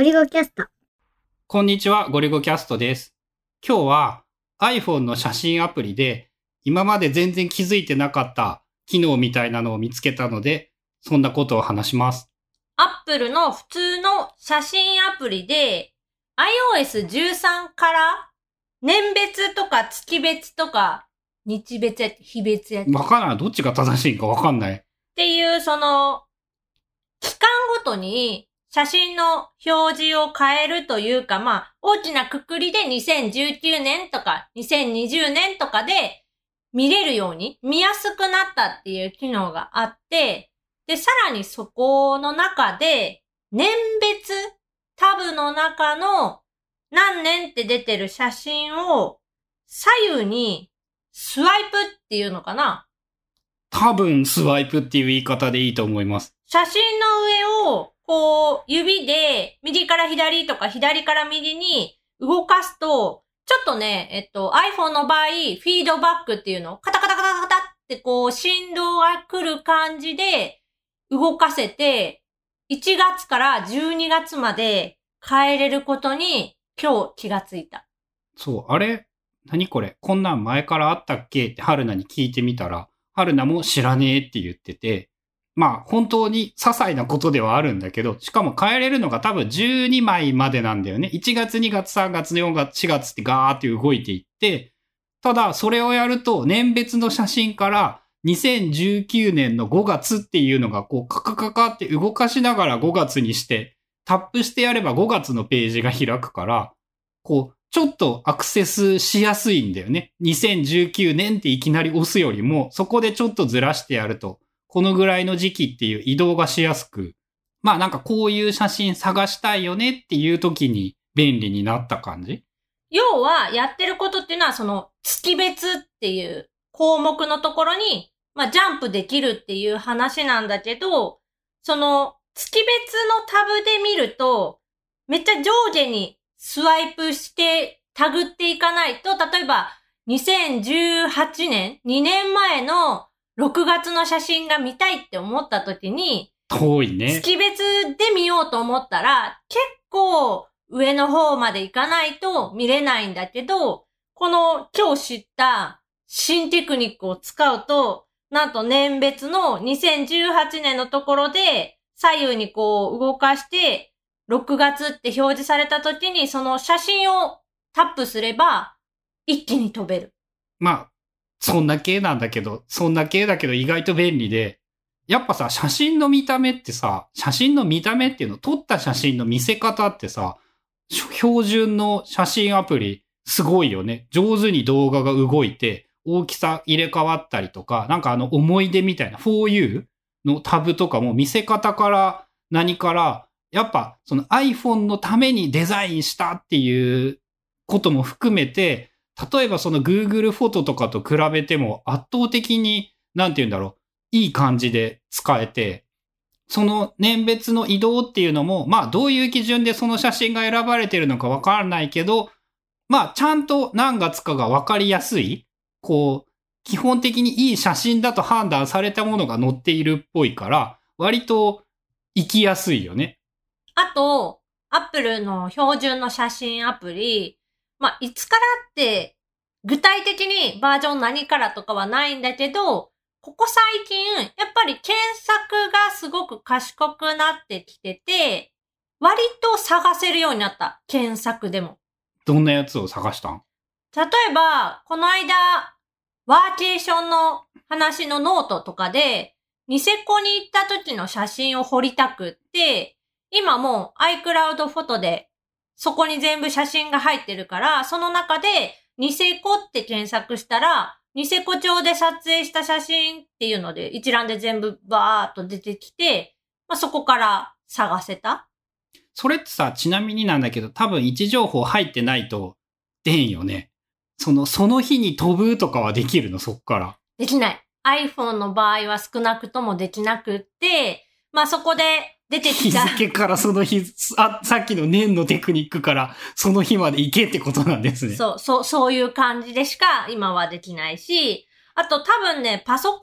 ゴリゴキャスト。こんにちは、ゴリゴキャストです。今日は iPhone の写真アプリで今まで全然気づいてなかった機能みたいなのを見つけたので、そんなことを話します。アップルの普通の写真アプリで iOS13 から年別とか月別とか日別や日別やっわかんない。どっちが正しいかわかんない。ていうその期間ごとに写真の表示を変えるというか、まあ、大きなくくりで2019年とか2020年とかで見れるように、見やすくなったっていう機能があって、で、さらにそこの中で、年別タブの中の何年って出てる写真を左右にスワイプっていうのかな？多分スワイプっていう言い方でいいと思います。写真の上を、こう、指で、右から左とか左から右に動かすと、ちょっとね、えっと、iPhone の場合、フィードバックっていうの、カタカタカタカタってこう、振動が来る感じで動かせて、1月から12月まで変えれることに今日気がついた。そう、あれ？何これ？こんなん前からあったっけ？って春菜に聞いてみたら、春菜も知らねえって言ってて、まあ本当に些細なことではあるんだけど、しかも変えれるのが多分12枚までなんだよね。1月、2月、3月、4月、4月ってガーって動いていって、ただそれをやると年別の写真から2019年の5月っていうのがこうカカカカって動かしながら5月にして、タップしてやれば5月のページが開くから、こう、ちょっとアクセスしやすいんだよね。2019年っていきなり押すよりも、そこでちょっとずらしてやると、このぐらいの時期っていう移動がしやすく、まあなんかこういう写真探したいよねっていう時に便利になった感じ？要は、やってることっていうのは、その、月別っていう項目のところに、まあ、ジャンプできるっていう話なんだけど、その、月別のタブで見ると、めっちゃ上下にスワイプしてタグっていかないと、例えば、2018年、2年前の6月の写真が見たいって思った時に、遠いね。月別で見ようと思ったら、結構上の方まで行かないと見れないんだけど、この今日知った新テクニックを使うと、なんと年別の2018年のところで左右にこう動かして、6月って表示された時にその写真をタップすれば一気に飛べる。まあ、そんな系なんだけど、そんな系だけど意外と便利で、やっぱさ、写真の見た目ってさ、写真の見た目っていうの、撮った写真の見せ方ってさ、標準の写真アプリ、すごいよね。上手に動画が動いて、大きさ入れ替わったりとか、なんかあの思い出みたいな 4U のタブとかも見せ方から何から、やっぱその iPhone のためにデザインしたっていうことも含めて、例えばその Google フォトとかと比べても圧倒的に、なんて言うんだろう、いい感じで使えて、その年別の移動っていうのも、まあどういう基準でその写真が選ばれてるのかわからないけど、まあちゃんと何月かがわかりやすい、こう、基本的にいい写真だと判断されたものが載っているっぽいから、割と行きやすいよね。あと、Apple の標準の写真アプリ、まあ、いつからって、具体的にバージョン何からとかはないんだけど、ここ最近、やっぱり検索がすごく賢くなってきてて、割と探せるようになった。検索でも。どんなやつを探したん？例えば、この間、ワーケーションの話のノートとかで、ニセコに行った時の写真を掘りたくって、今もう iCloud フォトでそこに全部写真が入ってるから、その中でニセコって検索したら、ニセコ町で撮影した写真っていうので一覧で全部バーっと出てきて、まあ、そこから探せたそれってさ、ちなみになんだけど、多分位置情報入ってないと出んよね。その、その日に飛ぶとかはできるの、そっから。できない。iPhone の場合は少なくともできなくって、まあそこで出て日きた。付からその日、あ、さっきの年のテクニックからその日まで行けってことなんですね。そう、そう、そういう感じでしか今はできないし、あと多分ね、パソコン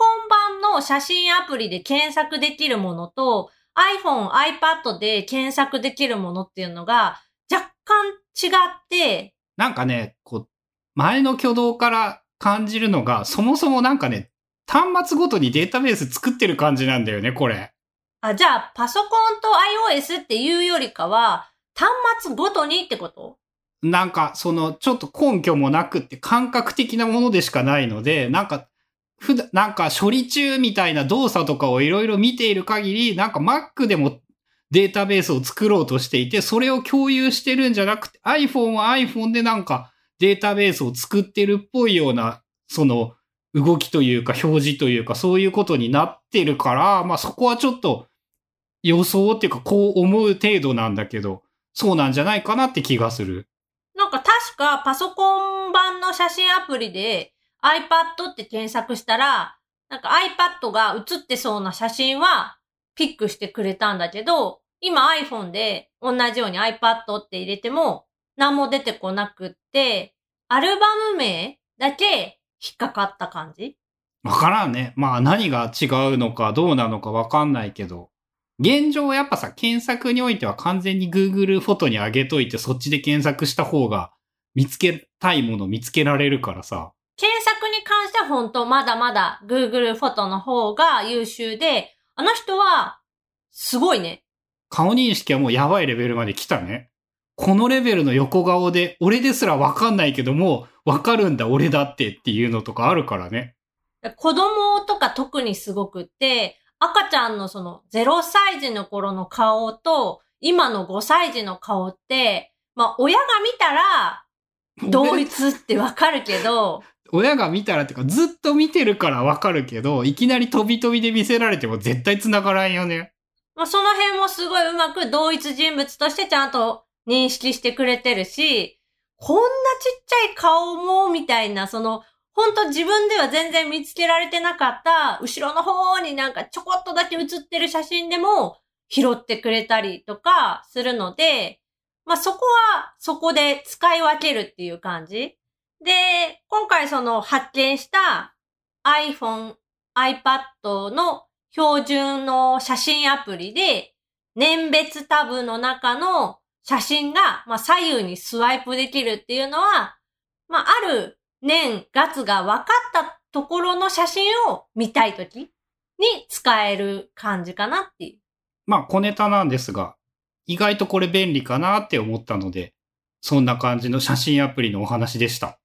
版の写真アプリで検索できるものと、iPhone、iPad で検索できるものっていうのが若干違って、なんかね、こう、前の挙動から感じるのが、そもそもなんかね、端末ごとにデータベース作ってる感じなんだよね、これ。あ、じゃあパソコンと iOS っていうよりかは、端末ごとにってこと？なんか、その、ちょっと根拠もなくって感覚的なものでしかないので、なんか、普段、なんか処理中みたいな動作とかをいろいろ見ている限り、なんか Mac でもデータベースを作ろうとしていて、それを共有してるんじゃなくて、iPhone は iPhone でなんかデータベースを作ってるっぽいような、その、動きというか表示というかそういうことになってるから、まあそこはちょっと予想っていうかこう思う程度なんだけど、そうなんじゃないかなって気がする。なんか確かパソコン版の写真アプリで iPad って検索したら、なんか iPad が写ってそうな写真はピックしてくれたんだけど、今 iPhone で同じように iPad って入れても何も出てこなくって、アルバム名だけ引っかかった感じわからんね。まあ何が違うのかどうなのかわかんないけど。現状やっぱさ、検索においては完全に Google フォトに上げといてそっちで検索した方が見つけたいもの見つけられるからさ。検索に関しては本当まだまだ Google フォトの方が優秀で、あの人はすごいね。顔認識はもうやばいレベルまで来たね。このレベルの横顔で、俺ですらわかんないけども、わかるんだ俺だってっていうのとかあるからね。子供とか特にすごくって、赤ちゃんのその0歳児の頃の顔と今の5歳児の顔って、まあ親が見たら同一ってわかるけど、親が見たらっていうかずっと見てるからわかるけど、いきなり飛び飛びで見せられても絶対繋がらんよね。まあその辺もすごいうまく同一人物としてちゃんと認識してくれてるし、こんなちっちゃい顔もみたいな、その、本当自分では全然見つけられてなかった、後ろの方になんかちょこっとだけ写ってる写真でも拾ってくれたりとかするので、まあそこはそこで使い分けるっていう感じ。で、今回その発見した iPhone、iPad の標準の写真アプリで、年別タブの中の写真が、まあ、左右にスワイプできるっていうのは、まあ、ある年、月が分かったところの写真を見たいときに使える感じかなっていう。まあ小ネタなんですが、意外とこれ便利かなって思ったので、そんな感じの写真アプリのお話でした。